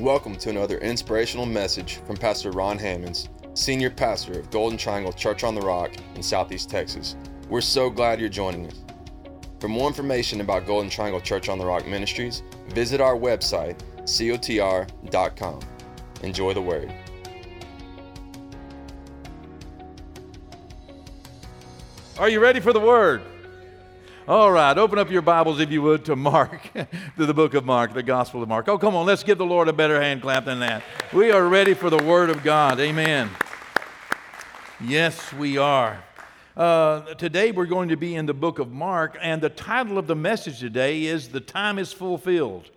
Welcome to another inspirational message from Pastor Ron Hammonds, Senior Pastor of Golden Triangle Church on the Rock in Southeast Texas. We're so glad you're joining us. For more information about Golden Triangle Church on the Rock Ministries, visit our website, cotr.com. Enjoy the word. Are you ready for the word? All right, open up your Bibles, if you would, to Mark, to the book of Mark, the Gospel of Mark. Oh, come on, let's give the Lord a better hand clap than that. We are ready for the Word of God. Amen. Yes, we are. Uh, today we're going to be in the book of Mark, and the title of the message today is The Time is Fulfilled.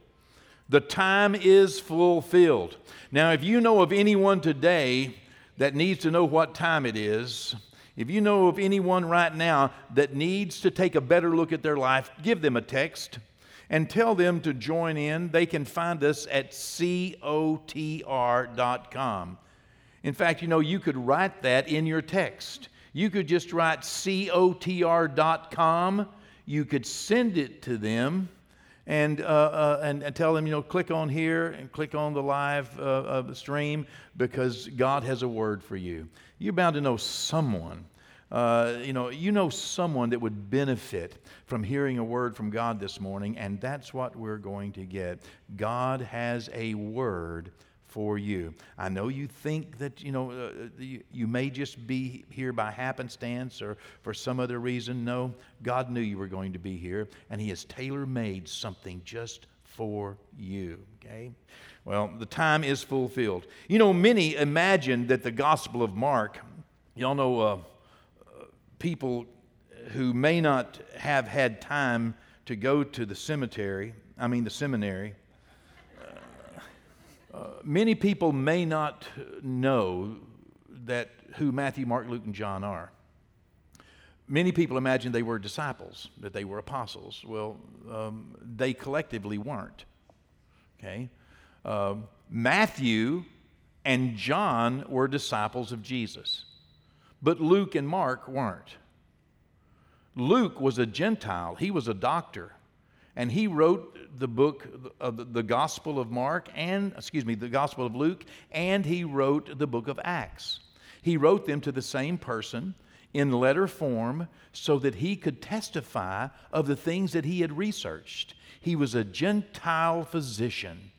The time is fulfilled. Now, if you know of anyone today that needs to know what time it is, if you know of anyone right now that needs to take a better look at their life, give them a text and tell them to join in. They can find us at cotr.com. In fact, you know, you could write that in your text. You could just write cotr.com. You could send it to them and, uh, uh, and, and, tell them, you know, click on here and click on the live uh, stream because God has a word for you. You're bound to know someone. Uh, you know, you know someone that would benefit from hearing a word from God this morning, and that's what we're going to get. God has a word for you. I know you think that, you know, uh, you, you, may just be here by happenstance or for some other reason. No, God knew you were going to be here, and He has tailor made something just for you, okay? Well, the time is fulfilled. You know, many imagine that the Gospel of Mark, y'all know uh, people who may not have had time to go to the cemetery, I mean, the seminary, many people may not know that who Matthew, Mark, Luke, and John are. Many people imagine they were disciples, that they were apostles. Well, um, they collectively weren't. Okay? Uh, Matthew and John were disciples of Jesus, but Luke and Mark weren't. Luke was a Gentile, he was a doctor and he wrote the book uh, of the Gospel of Mark and, excuse me, the Gospel of Luke, and he wrote the book of Acts. He wrote them to the same person in letter form so that he could testify of the things that he had researched. He was a Gentile physician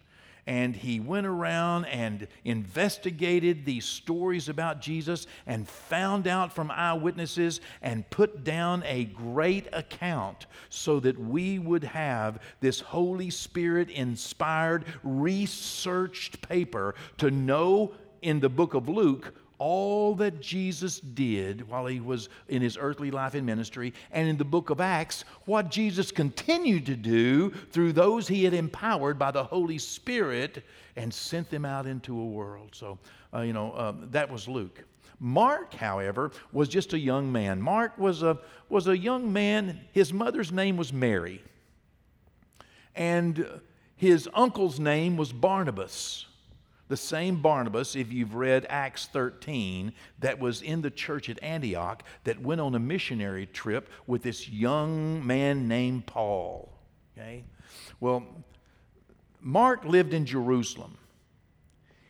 and he went around and investigated these stories about Jesus and found out from eyewitnesses and put down a great account so that we would have this Holy Spirit inspired, researched paper to know in the book of Luke all that Jesus did while he was in his earthly life and ministry, and in the book of Acts, what Jesus continued to do through those he had empowered by the Holy Spirit and sent them out into a world. So, uh, you know, um, that was Luke. Mark, however, was just a young man. Mark was a, was a young man. His mother's name was Mary, and his uncle's name was Barnabas the same Barnabas, if you've read Acts 13, that was in the church at Antioch that went on a missionary trip with this young man named Paul. Okay? Well, Mark lived in Jerusalem.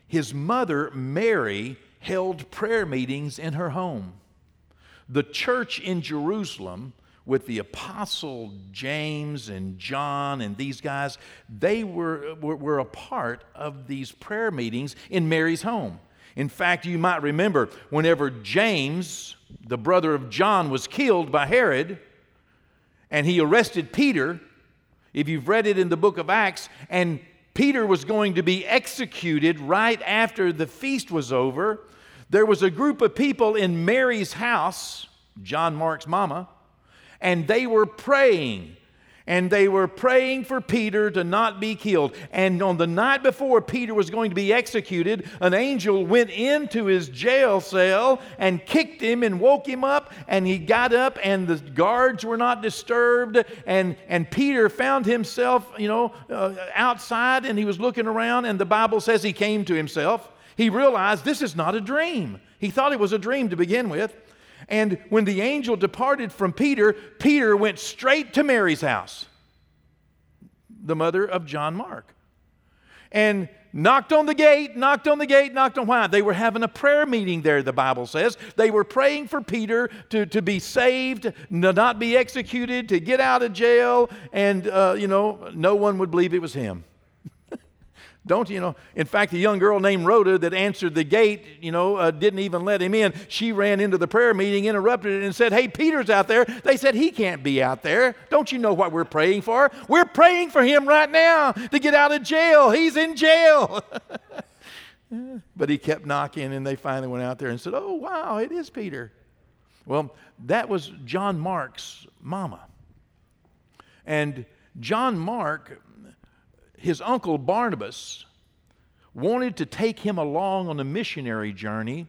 His mother, Mary, held prayer meetings in her home. The church in Jerusalem with the apostle James and John and these guys, they were, were, were, a part of these prayer meetings in Mary's home. In fact, you might remember whenever James, the brother of John, was killed by Herod and he arrested Peter, if you've read it in the book of Acts, and Peter was going to be executed right after the feast was over, there was a group of people in Mary's house, John Mark's mama, and they were praying. And they were praying for Peter to not be killed. And on the night before Peter was going to be executed, an angel went into his jail cell and kicked him and woke him up. And he got up, and the guards were not disturbed. And, and Peter found himself, you know, uh, outside, and he was looking around. And the Bible says he came to himself. He realized this is not a dream. He thought it was a dream to begin with. And when the angel departed from Peter, Peter went straight to Mary's house, the mother of John Mark. And knocked on the gate, knocked on the gate, knocked on why? They were having a prayer meeting there, the Bible says. They were praying for Peter to, to be saved, to not be executed, to get out of jail, and, uh, you know, no one would believe it was him. Don't you know? In fact, a young girl named Rhoda that answered the gate, you know, uh, didn't even let him in. She ran into the prayer meeting, interrupted it, and said, Hey, Peter's out there. They said, He can't be out there. Don't you know what we're praying for? We're praying for him right now to get out of jail. He's in jail. but he kept knocking, and they finally went out there and said, Oh, wow, it is Peter. Well, that was John Mark's mama. And John Mark his uncle Barnabas wanted to take him along on a missionary journey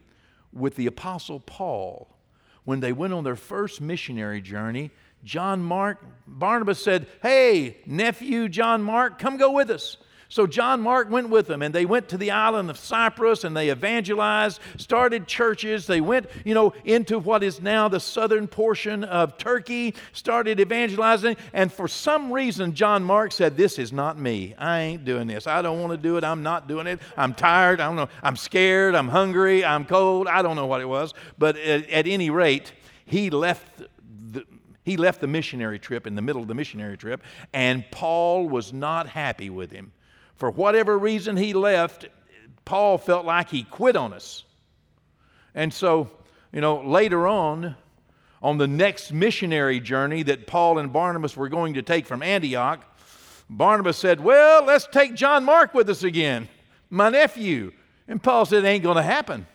with the Apostle Paul. When they went on their first missionary journey, John Mark, Barnabas said, Hey, nephew John Mark, come go with us. So John Mark went with them, and they went to the island of Cyprus and they evangelized, started churches. They went, you know, into what is now the southern portion of Turkey, started evangelizing. And for some reason, John Mark said, This is not me. I ain't doing this. I don't want to do it. I'm not doing it. I'm tired. I don't know. I'm scared. I'm hungry. I'm cold. I don't know what it was. But at, at any rate, he left the, he left the missionary trip in the middle of the missionary trip, and Paul was not happy with him for whatever reason he left, Paul felt like he quit on us. And so, you know, later on, on the next missionary journey that Paul and Barnabas were going to take from Antioch, Barnabas said, Well, let's take John Mark with us again, my nephew. And Paul said, It ain't going to happen.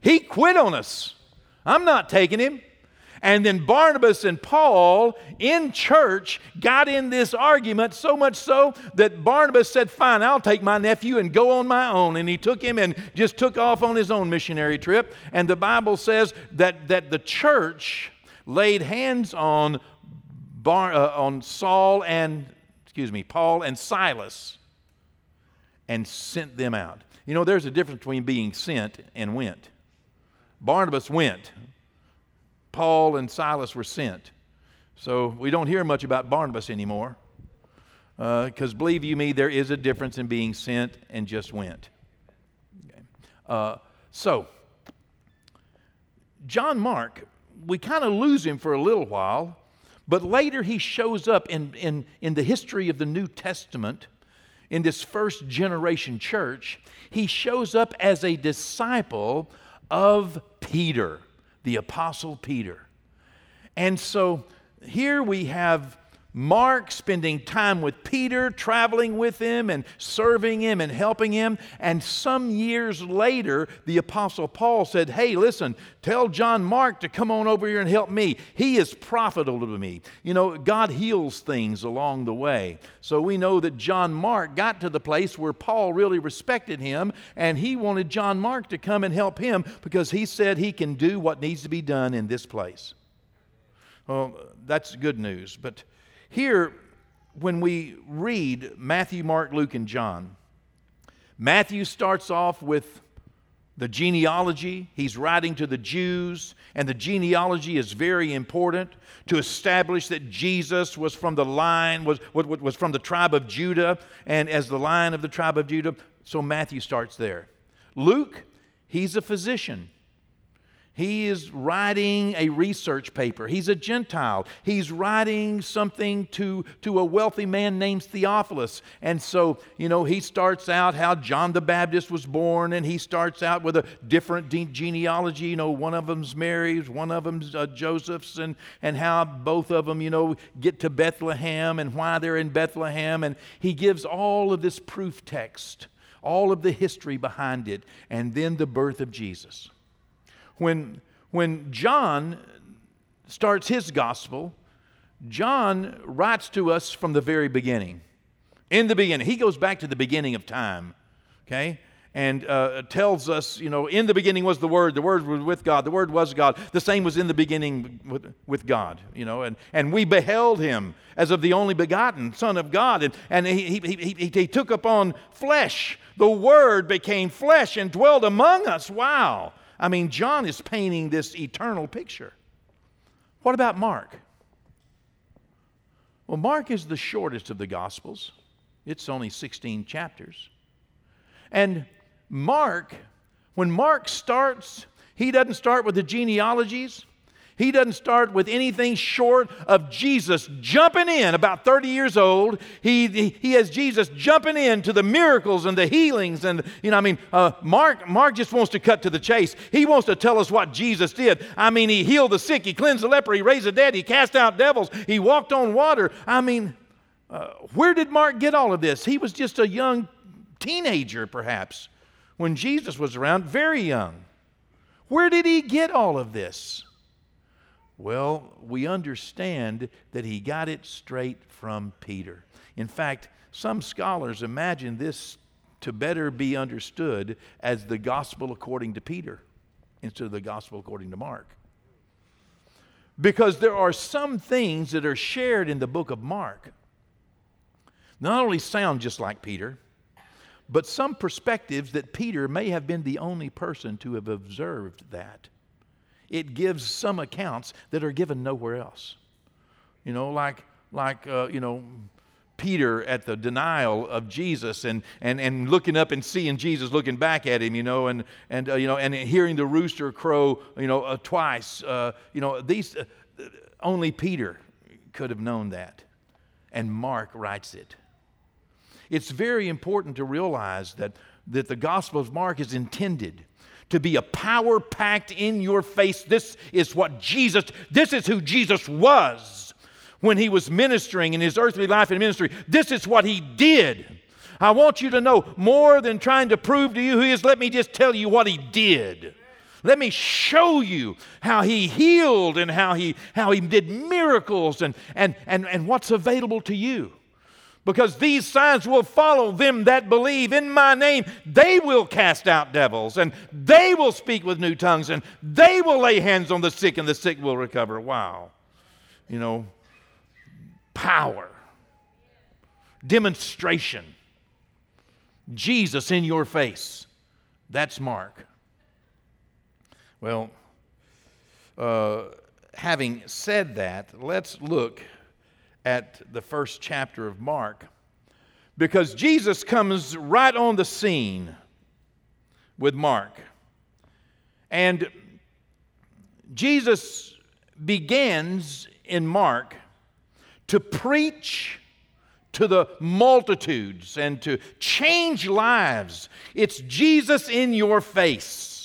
He quit on us. I'm not taking him. And then Barnabas and Paul in church got in this argument so much so that Barnabas said, Fine, I'll take my nephew and go on my own. And he took him and just took off on his own missionary trip. And the Bible says that, that the church laid hands on, Bar, uh, on Saul and, excuse me, Paul and Silas and sent them out. You know, there's a difference between being sent and went. Barnabas went. Paul and Silas were sent. So we don't hear much about Barnabas anymore. Because uh, believe you me, there is a difference in being sent and just went. Okay. Uh, so, John Mark, we kind of lose him for a little while, but later he shows up in, in, in the history of the New Testament in this first generation church. He shows up as a disciple of Peter the Apostle Peter. And so here we have Mark spending time with Peter, traveling with him and serving him and helping him. And some years later, the Apostle Paul said, Hey, listen, tell John Mark to come on over here and help me. He is profitable to me. You know, God heals things along the way. So we know that John Mark got to the place where Paul really respected him, and he wanted John Mark to come and help him because he said he can do what needs to be done in this place. Well, that's good news. But here, when we read Matthew, Mark, Luke, and John, Matthew starts off with the genealogy. He's writing to the Jews, and the genealogy is very important to establish that Jesus was from the line, was, was from the tribe of Judah, and as the line of the tribe of Judah. So Matthew starts there. Luke, he's a physician. He is writing a research paper. He's a Gentile. He's writing something to, to a wealthy man named Theophilus. And so, you know, he starts out how John the Baptist was born, and he starts out with a different de- genealogy. You know, one of them's Mary's, one of them's uh, Joseph's, and, and how both of them, you know, get to Bethlehem and why they're in Bethlehem. And he gives all of this proof text, all of the history behind it, and then the birth of Jesus. When, when John starts his gospel, John writes to us from the very beginning. In the beginning, he goes back to the beginning of time, okay? And uh, tells us, you know, in the beginning was the Word, the Word was with God, the Word was God, the same was in the beginning with, with God, you know, and, and we beheld him as of the only begotten Son of God. And, and he, he, he, he took upon flesh. The Word became flesh and dwelled among us. Wow. I mean, John is painting this eternal picture. What about Mark? Well, Mark is the shortest of the Gospels, it's only 16 chapters. And Mark, when Mark starts, he doesn't start with the genealogies. He doesn't start with anything short of Jesus jumping in, about 30 years old. He, he, he has Jesus jumping in to the miracles and the healings. And, you know, I mean, uh, Mark, Mark just wants to cut to the chase. He wants to tell us what Jesus did. I mean, he healed the sick, he cleansed the leper, he raised the dead, he cast out devils, he walked on water. I mean, uh, where did Mark get all of this? He was just a young teenager, perhaps, when Jesus was around, very young. Where did he get all of this? Well, we understand that he got it straight from Peter. In fact, some scholars imagine this to better be understood as the gospel according to Peter instead of the gospel according to Mark. Because there are some things that are shared in the book of Mark, not only sound just like Peter, but some perspectives that Peter may have been the only person to have observed that it gives some accounts that are given nowhere else. You know, like, like uh, you know, Peter at the denial of Jesus and, and, and looking up and seeing Jesus looking back at him, you know, and, and, uh, you know, and hearing the rooster crow, you know, uh, twice. Uh, you know, these, uh, only Peter could have known that. And Mark writes it. It's very important to realize that, that the Gospel of Mark is intended to be a power packed in your face. This is what Jesus, this is who Jesus was when he was ministering in his earthly life and ministry. This is what he did. I want you to know more than trying to prove to you who he is, let me just tell you what he did. Let me show you how he healed and how he, how he did miracles and, and, and, and what's available to you because these signs will follow them that believe in my name. They will cast out devils, and they will speak with new tongues, and they will lay hands on the sick, and the sick will recover. Wow. You know, power, demonstration, Jesus in your face. That's Mark. Well, uh, having said that, let's look at the first chapter of Mark because Jesus comes right on the scene with Mark. And Jesus begins in Mark to preach to the multitudes and to change lives. It's Jesus in your face.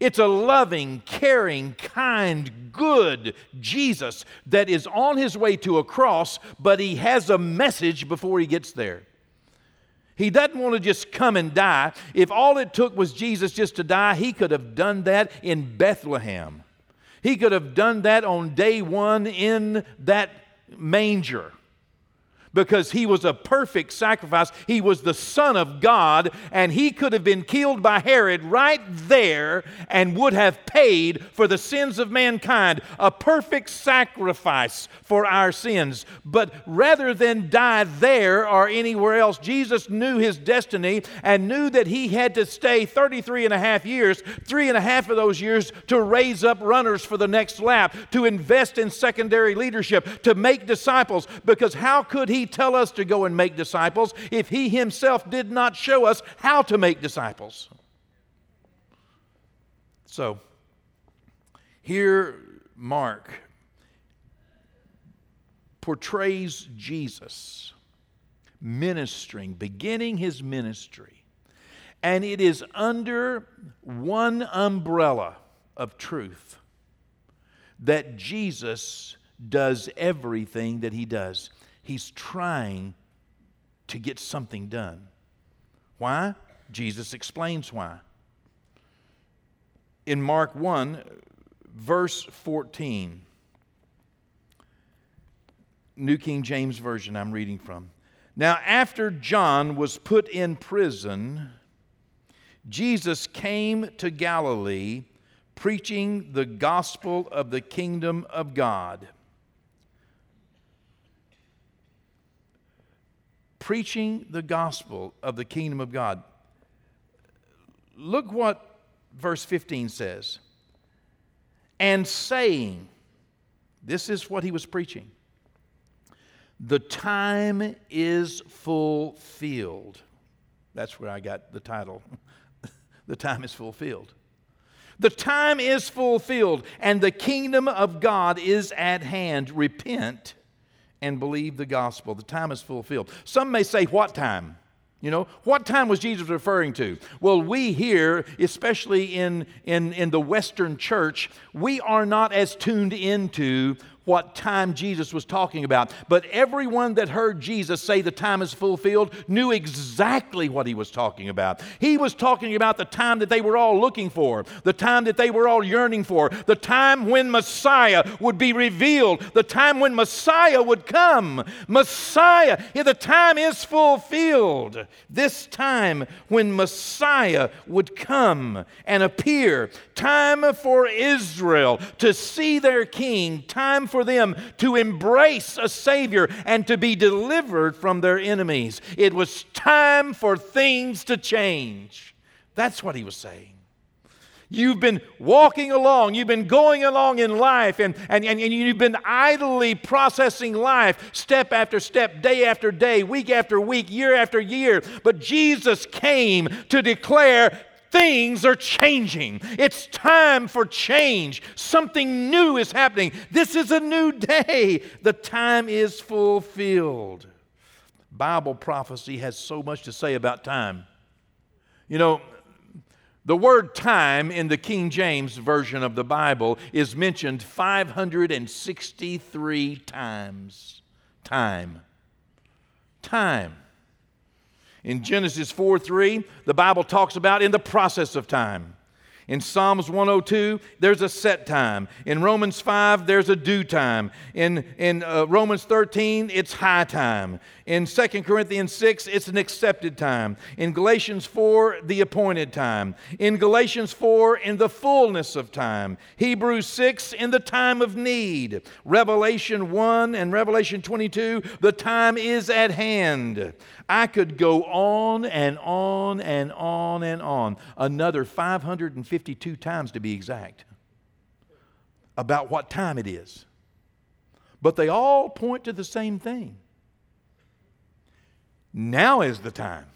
It's a loving, caring, kind, good Jesus that is on his way to a cross, but he has a message before he gets there. He doesn't want to just come and die. If all it took was Jesus just to die, he could have done that in Bethlehem. He could have done that on day one in that manger because he was a perfect sacrifice. He was the Son of God, and he could have been killed by Herod right there and would have paid for the sins of mankind. A perfect sacrifice for our sins. But rather than die there or anywhere else, Jesus knew his destiny and knew that he had to stay 33 and a half years, three and a half of those years to raise up runners for the next lap, to invest in secondary leadership, to make disciples. Because how could he tell us to go and make disciples if he himself did not show us how to make disciples? So, here Mark portrays Jesus ministering, beginning his ministry. And it is under one umbrella of truth that Jesus does everything that he does. He's trying to get something done. Why? Jesus explains why. In Mark 1, verse 14, New King James Version, I'm reading from. Now, after John was put in prison, Jesus came to Galilee preaching the gospel of the kingdom of God preaching the gospel of the kingdom of God. Look what verse 15 says. And saying, this is what he was preaching. The time is fulfilled. That's where I got the title. the time is fulfilled. The time is fulfilled, and the kingdom of God is at hand. Repent and believe the gospel. The time is fulfilled. Some may say, What time? You know, what time was Jesus referring to? Well, we here, especially in, in, in the Western church, we are not as tuned into what time Jesus was talking about. But everyone that heard Jesus say the time is fulfilled knew exactly what he was talking about. He was talking about the time that they were all looking for, the time that they were all yearning for, the time when Messiah would be revealed, the time when Messiah would come. Messiah, the time is fulfilled. This time when Messiah would come and appear. Time for Israel to see their king. Time for them to embrace a Savior and to be delivered from their enemies. It was time for things to change. That's what he was saying. You've been walking along, you've been going along in life, and, and, and, and you've been idly processing life step after step, day after day, week after week, year after year. But Jesus came to declare Things are changing. It's time for change. Something new is happening. This is a new day. The time is fulfilled. Bible prophecy has so much to say about time. You know, the word time in the King James Version of the Bible is mentioned 563 times. Time. Time. In Genesis 4 3, the Bible talks about in the process of time. In Psalms 102, there's a set time. In Romans 5, there's a due time. In, in uh, Romans 13, it's high time. In 2 Corinthians 6, it's an accepted time. In Galatians 4, the appointed time. In Galatians 4, in the fullness of time. Hebrews 6, in the time of need. Revelation 1 and Revelation 22, the time is at hand. I could go on and on and on and on, another 552 times to be exact, about what time it is. But they all point to the same thing. Now is the time.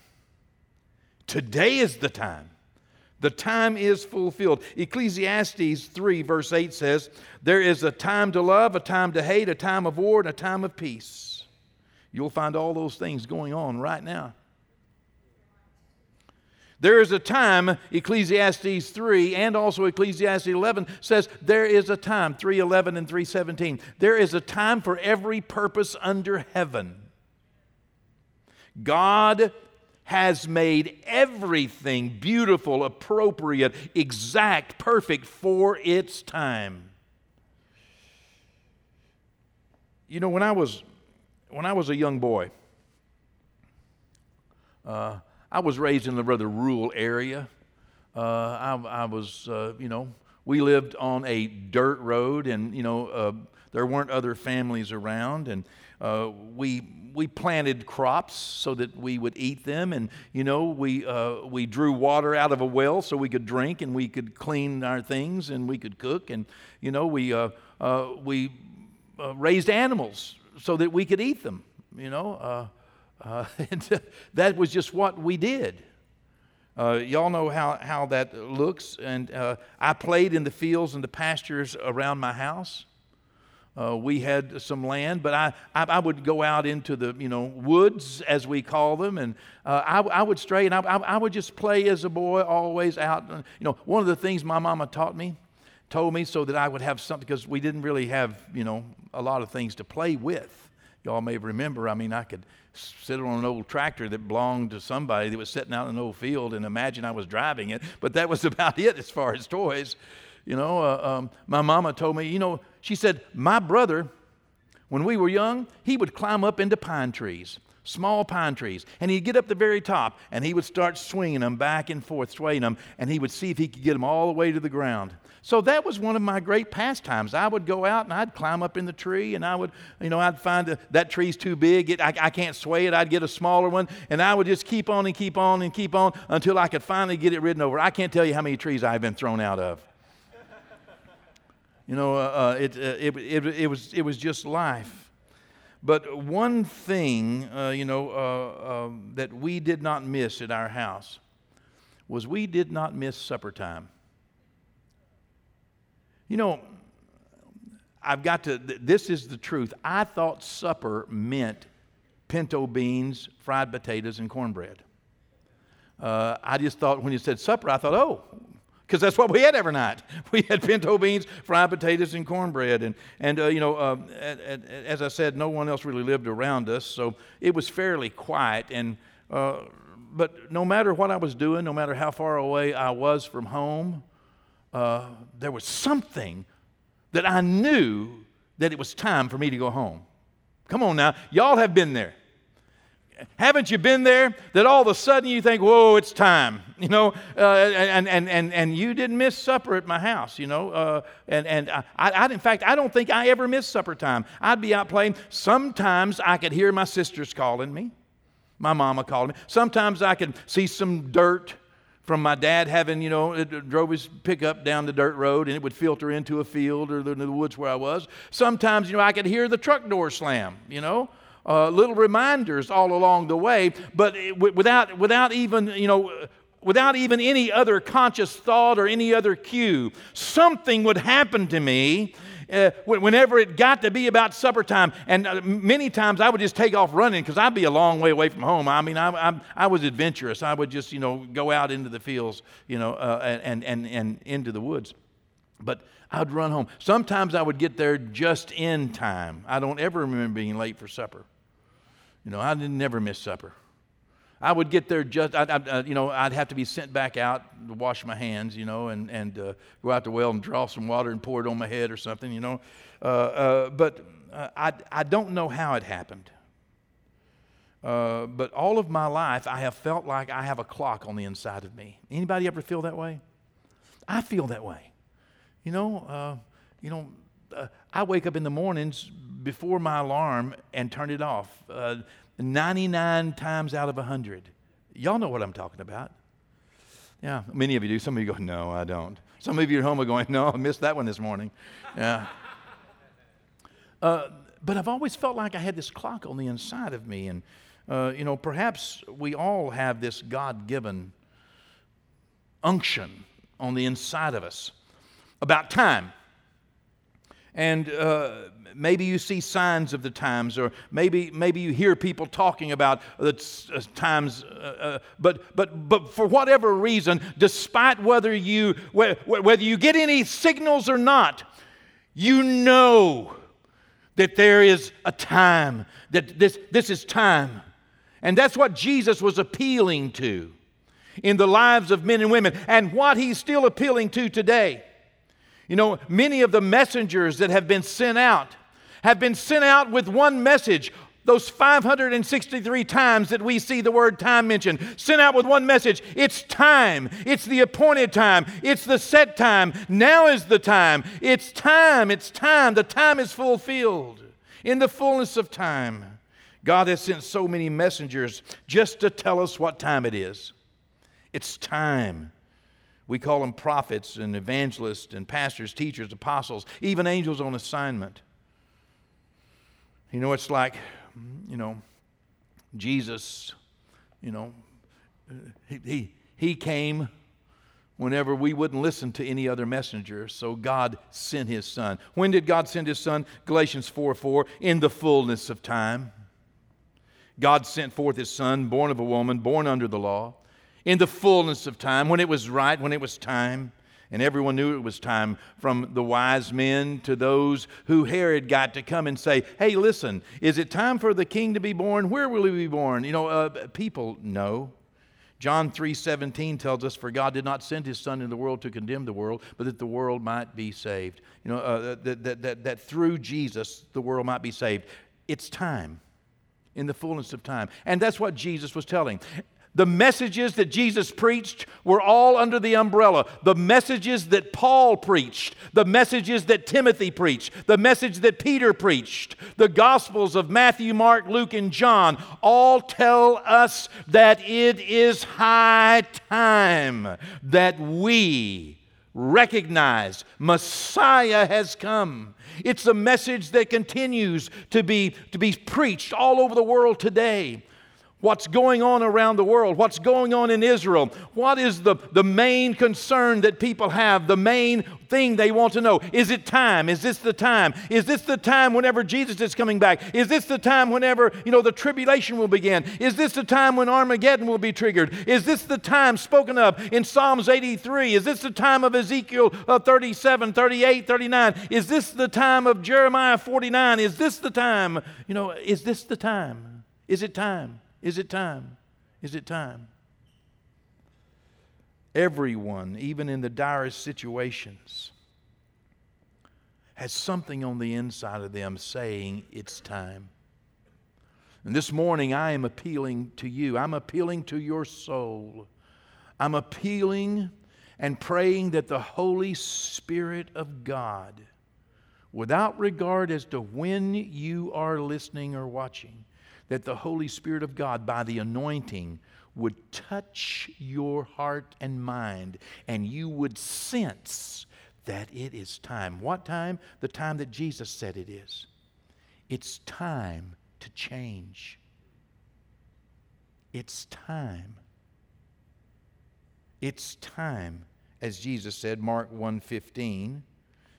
Today is the time. The time is fulfilled. Ecclesiastes 3, verse 8 says, There is a time to love, a time to hate, a time of war, and a time of peace. You'll find all those things going on right now. There is a time, Ecclesiastes 3 and also Ecclesiastes 11 says there is a time, 311 and 317. There is a time for every purpose under heaven. God has made everything beautiful, appropriate, exact, perfect for its time. You know, when I was when I was a young boy, uh, I was raised in a rather rural area. Uh, I, I, was, uh, you know, we lived on a dirt road, and you know, uh, there weren't other families around, and uh, we we planted crops so that we would eat them, and you know, we uh, we drew water out of a well so we could drink, and we could clean our things, and we could cook, and you know, we we raised animals so that we could eat them. You know, uh, uh, that was just what we did. Uh, y'all know how, how that looks. And uh, I played in the fields and the pastures around my house. Uh, we had some land, but I, I, I, would go out into the you know woods as we call them, and uh, I, I would stray and I, I, would just play as a boy, always out. You know, one of the things my mama taught me, told me so that I would have something because we didn't really have you know a lot of things to play with. Y'all may remember, I mean, I could sit on an old tractor that belonged to somebody that was sitting out in an old field and imagine I was driving it, but that was about it as far as toys. You know, uh, um, my mama told me, you know, she said, my brother, when we were young, he would climb up into pine trees small pine trees. And he'd get up the very top and he would start swinging them back and forth, swaying them, and he would see if he could get them all the way to the ground. So that was one of my great pastimes. I would go out and I'd climb up in the tree and I would, you know, I'd find a, that tree's too big. It, I, I can't sway it. I'd get a smaller one and I would just keep on and keep on and keep on until I could finally get it ridden over. I can't tell you how many trees I've been thrown out of. You know, uh, uh, it, uh, it, it, it, was, it was just life. But one thing, uh, you know, uh, um, that we did not miss at our house was we did not miss supper time. You know, I've got to, this is the truth. I thought supper meant pinto beans, fried potatoes, and cornbread. Uh, I just thought when you said supper, I thought, oh, because that's what we had every night. We had pinto beans, fried potatoes, and cornbread. And, and uh, you know, uh, as I said, no one else really lived around us, so it was fairly quiet. And, uh, but no matter what I was doing, no matter how far away I was from home, uh, there was something that I knew that it was time for me to go home. Come on now, y'all have been there. Haven't you been there? That all of a sudden you think, whoa, it's time, you know, uh, and, and, and, and you didn't miss supper at my house, you know. Uh, and and I, I, in fact, I don't think I ever missed supper time. I'd be out playing. Sometimes I could hear my sisters calling me, my mama calling me. Sometimes I could see some dirt from my dad having, you know, it drove his pickup down the dirt road and it would filter into a field or the, the woods where I was. Sometimes, you know, I could hear the truck door slam, you know. Uh, little reminders all along the way, but without, without even, you know, without even any other conscious thought or any other cue, something would happen to me uh, whenever it got to be about supper time. And uh, many times I would just take off running because I'd be a long way away from home. I mean, I, I, I, was adventurous. I would just, you know, go out into the fields, you know, uh, and, and, and into the woods. But I would run home. Sometimes I would get there just in time. I don't ever remember being late for supper. You know, I didn't never miss supper. I would get there just, I, I, uh, you know, I'd have to be sent back out to wash my hands, you know, and, and uh, go out the well and draw some water and pour it on my head or something, you know. Uh, uh, but uh, I, I don't know how it happened. Uh, but all of my life, I have felt like I have a clock on the inside of me. Anybody ever feel that way? I feel that way. You know, you know, I wake up in the mornings before my alarm and turn it off. 99 times out of 100. Y'all know what I'm talking about. Yeah, many of you do. Some of you go, no, I don't. Some of you at home are going, no, I missed that one this morning. Yeah. Uh, but I've always felt like I had this clock on the inside of me. And, uh, you know, perhaps we all have this God given unction on the inside of us about time. And uh, maybe you see signs of the times, or maybe, maybe you hear people talking about the uh, times, uh, uh, but, but, but for whatever reason, despite whether you, whether you get any signals or not, you know that there is a time, that this, this is time. And that's what Jesus was appealing to in the lives of men and women, and what he's still appealing to today. You know, many of the messengers that have been sent out have been sent out with one message. Those 563 times that we see the word time mentioned, sent out with one message. It's time. It's the appointed time. It's the set time. Now is the time. It's time. It's time. The time is fulfilled in the fullness of time. God has sent so many messengers just to tell us what time it is. It's time. We call them prophets and evangelists and pastors, teachers, apostles, even angels on assignment. You know, it's like, you know, Jesus, you know, he, he, he came whenever we wouldn't listen to any other messenger. So God sent his son. When did God send his son? Galatians 4 4, in the fullness of time. God sent forth his son, born of a woman, born under the law in the fullness of time, when it was right, when it was time. And everyone knew it was time, from the wise men to those who Herod got to come and say, Hey, listen, is it time for the king to be born? Where will he be born? You know, uh, people know. John 3:17 tells us, "For God did not send His Son into the world to condemn the world, but that the world might be saved." You know, uh, that, that, that, that through Jesus the world might be saved. It's time, in the fullness of time, and that's what Jesus was telling. The messages that Jesus preached were all under the umbrella. The messages that Paul preached, the messages that Timothy preached, the message that Peter preached, the Gospels of Matthew, Mark, Luke, and John all tell us that it is high time that we recognize Messiah has come. It's a message that continues to be, to be preached all over the world today what's going on around the world, what's going on in Israel, what is the, the main concern that people have, the main thing they want to know. Is it time? Is this the time? Is this the time whenever Jesus is coming back? Is this the time whenever, you know, the tribulation will begin? Is this the time when Armageddon will be triggered? Is this the time spoken of in Psalms 83? Is this the time of Ezekiel uh, 37, 38, 39? Is this the time of Jeremiah 49? Is this the time? You know, is this the time? Is it time? Is it time? Is it time? Everyone, even in the direst situations, has something on the inside of them saying it's time. And this morning, I am appealing to you. I'm appealing to your soul. I'm appealing and praying that the Holy Spirit of God, without regard as to when you are listening or watching, that the Holy Spirit of God, by the anointing, would touch your heart and mind, and you would sense that it is time. What time? The time that Jesus said it is. It's time to change. It's time. It's time, as Jesus said, Mark 1:15.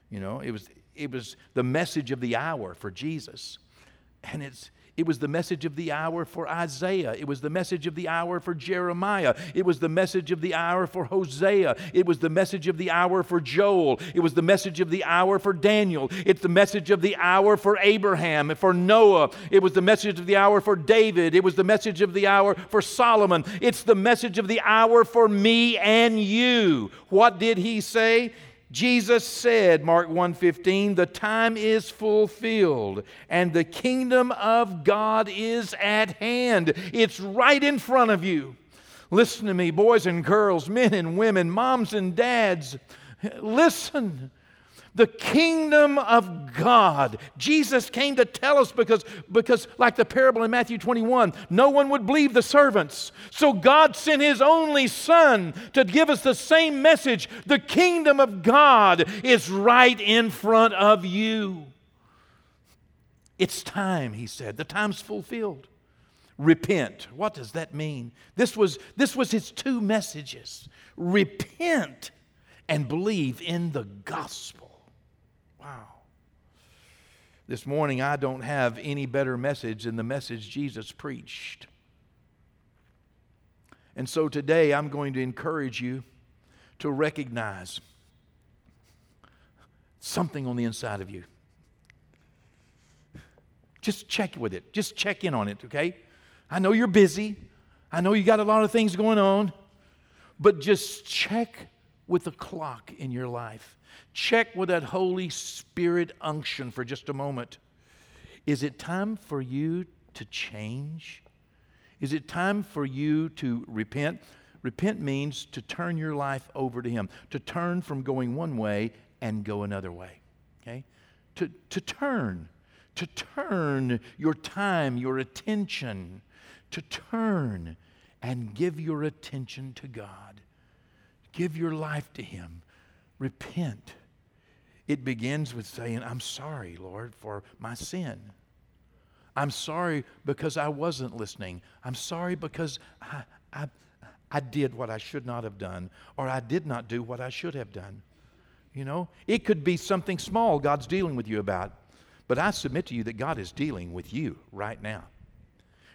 You know, it was it was the message of the hour for Jesus. And it's it was the message of the hour for Isaiah. It was the message of the hour for Jeremiah. It was the message of the hour for Hosea. It was the message of the hour for Joel. It was the message of the hour for Daniel. It's the message of the hour for Abraham, for Noah. It was the message of the hour for David. It was the message of the hour for Solomon. It's the message of the hour for me and you. What did he say? Jesus said, Mark 1:15, "The time is fulfilled and the kingdom of God is at hand. It's right in front of you." Listen to me, boys and girls, men and women, moms and dads. Listen. The kingdom of God. Jesus came to tell us because, because, like the parable in Matthew 21, no one would believe the servants. So God sent His only Son to give us the same message. The kingdom of God is right in front of you. It's time, He said. The time's fulfilled. Repent. What does that mean? This was, this was His two messages repent and believe in the gospel. Wow. This morning, I don't have any better message than the message Jesus preached. And so today, I'm going to encourage you to recognize something on the inside of you. Just check with it. Just check in on it, okay? I know you're busy. I know you got a lot of things going on. But just check with the clock in your life. Check with that Holy Spirit unction for just a moment. Is it time for you to change? Is it time for you to repent? Repent means to turn your life over to Him, to turn from going one way and go another way. Okay? To, to turn, to turn your time, your attention, to turn and give your attention to God. Give your life to Him. Repent. It begins with saying, I'm sorry, Lord, for my sin. I'm sorry because I wasn't listening. I'm sorry because I, I, I did what I should not have done, or I did not do what I should have done. You know, it could be something small God's dealing with you about, but I submit to you that God is dealing with you right now.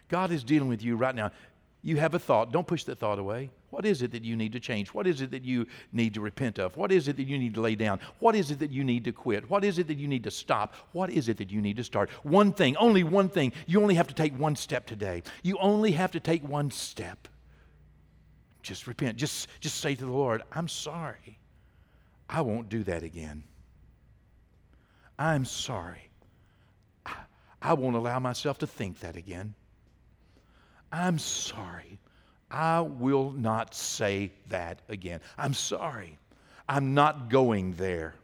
God is dealing with you right now. You have a thought, don't push that thought away. What is it that you need to change? What is it that you need to repent of? What is it that you need to lay down? What is it that you need to quit? What is it that you need to stop? What is it that you need to start? One thing, only one thing. You only have to take one step today. You only have to take one step. Just repent. Just, just say to the Lord, I'm sorry. I won't do that again. I'm sorry. I, I won't allow myself to think that again. I'm sorry. I will not say that again. I'm sorry. I'm not going there.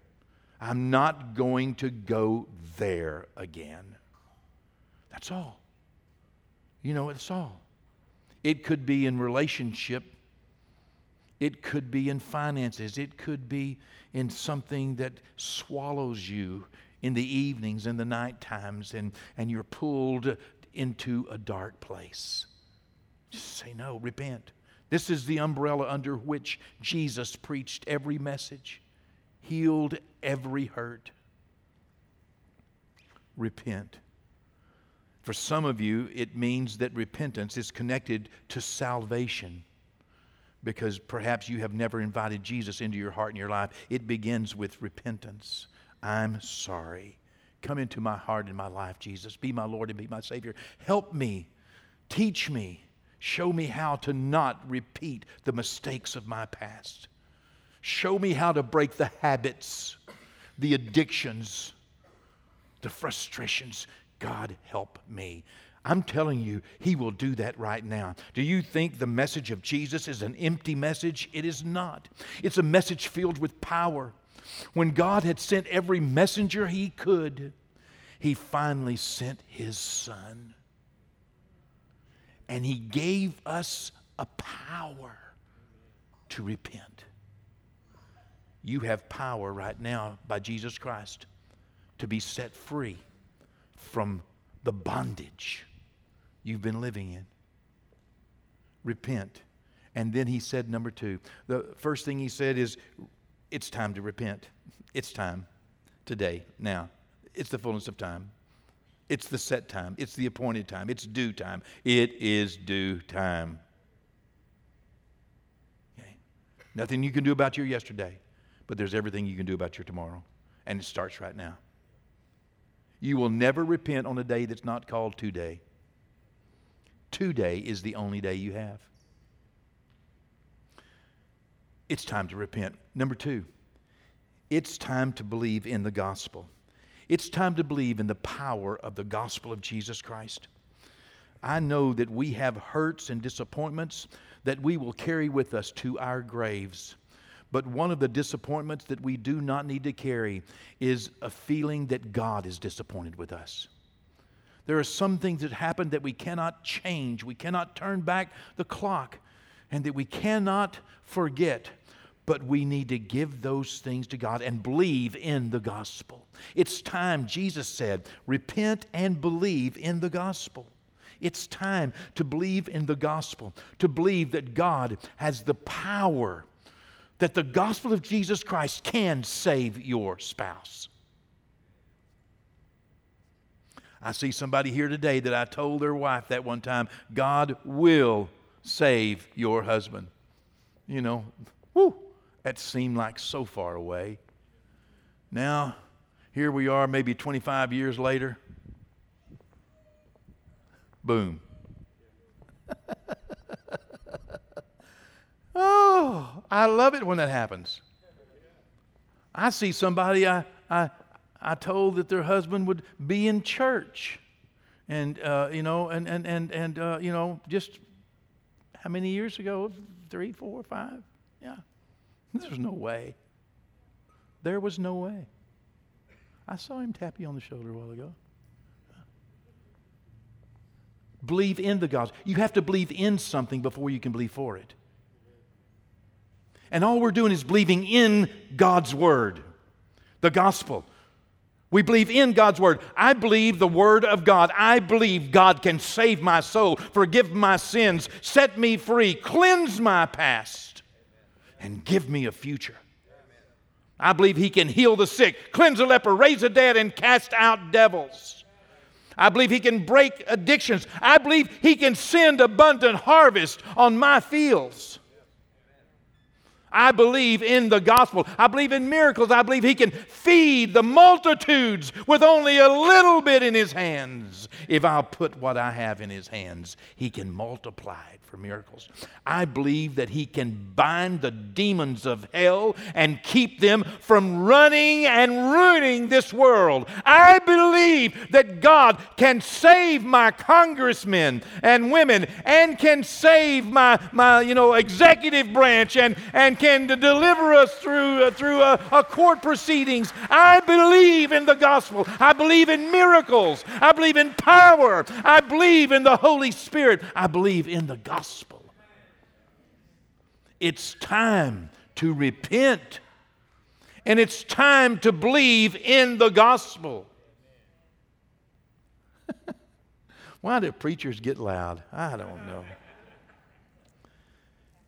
I'm not going to go there again. That's all. You know, it's all. It could be in relationship It could be in finances. It could be in something that swallows you in the evenings and the night times, and, and you're pulled into a dark place. Just say no, repent. This is the umbrella under which Jesus preached every message, healed every hurt. Repent. For some of you, it means that repentance is connected to salvation because perhaps you have never invited Jesus into your heart and your life. It begins with repentance. I'm sorry. Come into my heart and my life, Jesus. Be my Lord and be my Savior. Help me. Teach me. Show me how to not repeat the mistakes of my past. Show me how to break the habits, the addictions, the frustrations. God, help me. I'm telling you, He will do that right now. Do you think the message of Jesus is an empty message? It is not. It's a message filled with power. When God had sent every messenger He could, He finally sent His Son. And He gave us a power to repent. You have power right now by Jesus Christ to be set free from the bondage you've been living in. Repent. And then he said, number two, the first thing he said is, it's time to repent. It's time today, now. It's the fullness of time. It's the set time. It's the appointed time. It's due time. It is due time. Okay. Nothing you can do about your yesterday, but there's everything you can do about your tomorrow. And it starts right now. You will never repent on a day that's not called today. Today is the only day you have. It's time to repent. Number two, it's time to believe in the gospel. It's time to believe in the power of the gospel of Jesus Christ. I know that we have hurts and disappointments that we will carry with us to our graves. But one of the disappointments that we do not need to carry is a feeling that God is disappointed with us. There are some things that happen that we cannot change. We cannot turn back the clock and that we cannot forget. But we need to give those things to God and believe in the gospel. It's time, Jesus said, repent and believe in the gospel. It's time to believe in the gospel, to believe that God has the power that the gospel of Jesus Christ can save your spouse. I see somebody here today that I told their wife that one time God will save your husband. You know, whoo, that seemed like so far away. Now, here we are, maybe 25 years later. Boom. Oh, I love it when that happens. I see somebody I, I, I told that their husband would be in church. And, uh, you know, and, and, and, and uh, you know, just how many years ago? Three, four, five? Yeah. There's no way. There was no way. I saw him tap you on the shoulder a while ago. Believe in the gospel. You have to believe in something before you can believe for it. And all we're doing is believing in God's word, the gospel. We believe in God's word. I believe the word of God. I believe God can save my soul, forgive my sins, set me free, cleanse my past, and give me a future. I believe He can heal the sick, cleanse the leper, raise the dead, and cast out devils. I believe He can break addictions. I believe He can send abundant harvest on my fields. I believe in the gospel. I believe in miracles. I believe he can feed the multitudes with only a little bit in his hands. If I'll put what I have in his hands, he can multiply it for miracles. I believe that he can bind the demons of hell and keep them from running and ruining this world. I believe that God can save my congressmen and women and can save my, my you know, executive branch and, and can deliver us through, uh, through a, a court proceedings. I believe in the gospel. I believe in miracles. I believe in power. I believe in the Holy Spirit. I believe in the gospel. It's time to repent. And it's time to believe in the gospel. Why do preachers get loud? I don't know.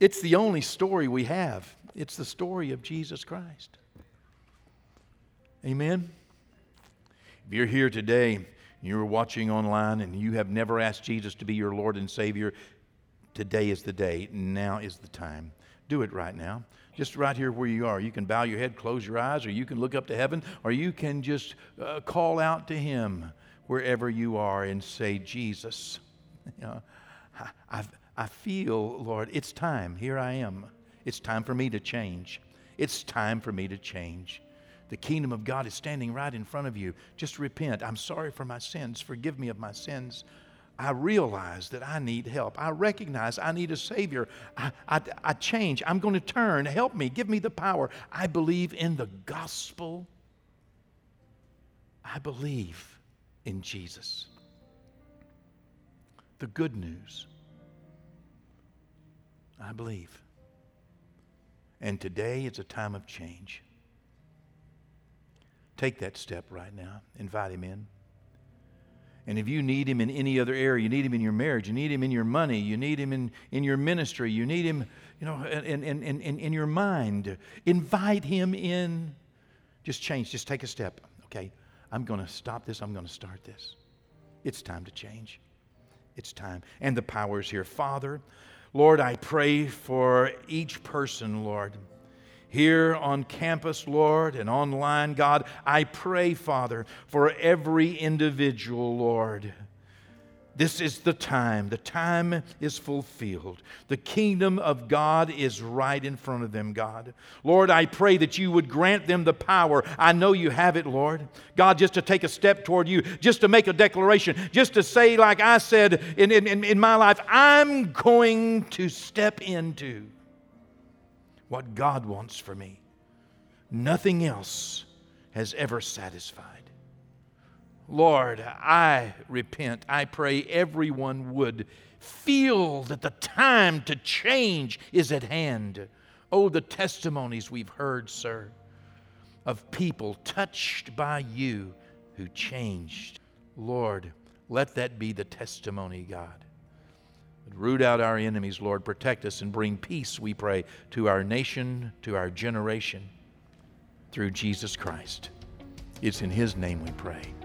It's the only story we have. It's the story of Jesus Christ. Amen. If you're here today, you're watching online, and you have never asked Jesus to be your Lord and Savior, today is the day. Now is the time. Do it right now. Just right here where you are. You can bow your head, close your eyes, or you can look up to heaven, or you can just uh, call out to Him wherever you are and say, Jesus, you know, I, I feel, Lord, it's time. Here I am. It's time for me to change. It's time for me to change. The kingdom of God is standing right in front of you. Just repent. I'm sorry for my sins. Forgive me of my sins. I realize that I need help. I recognize I need a Savior. I, I, I change. I'm going to turn. Help me. Give me the power. I believe in the gospel. I believe in Jesus. The good news. I believe. And today is a time of change. Take that step right now. Invite him in. And if you need him in any other area, you need him in your marriage, you need him in your money, you need him in, in your ministry, you need him, you know, in, in, in, in your mind, invite him in. Just change, just take a step. Okay, I'm going to stop this, I'm going to start this. It's time to change. It's time. And the power is here. Father, Lord, I pray for each person, Lord here on campus, Lord, and online, God. I pray, Father, for every individual, Lord. This is the time. The time is fulfilled. The kingdom of God is right in front of them, God. Lord, I pray that you would grant them the power. I know you have it, Lord. God, just to take a step toward you, just to make a declaration, just to say, like I said in, in, in my life, I'm going to step into what God wants for me. Nothing else has ever satisfied. Lord, I repent. I pray everyone would feel that the time to change is at hand. Oh, the testimonies we've heard, sir, of people touched by you who changed. Lord, let that be the testimony, God. Root out our enemies, Lord. Protect us and bring peace, we pray, to our nation, to our generation, through Jesus Christ. It's in His name we pray.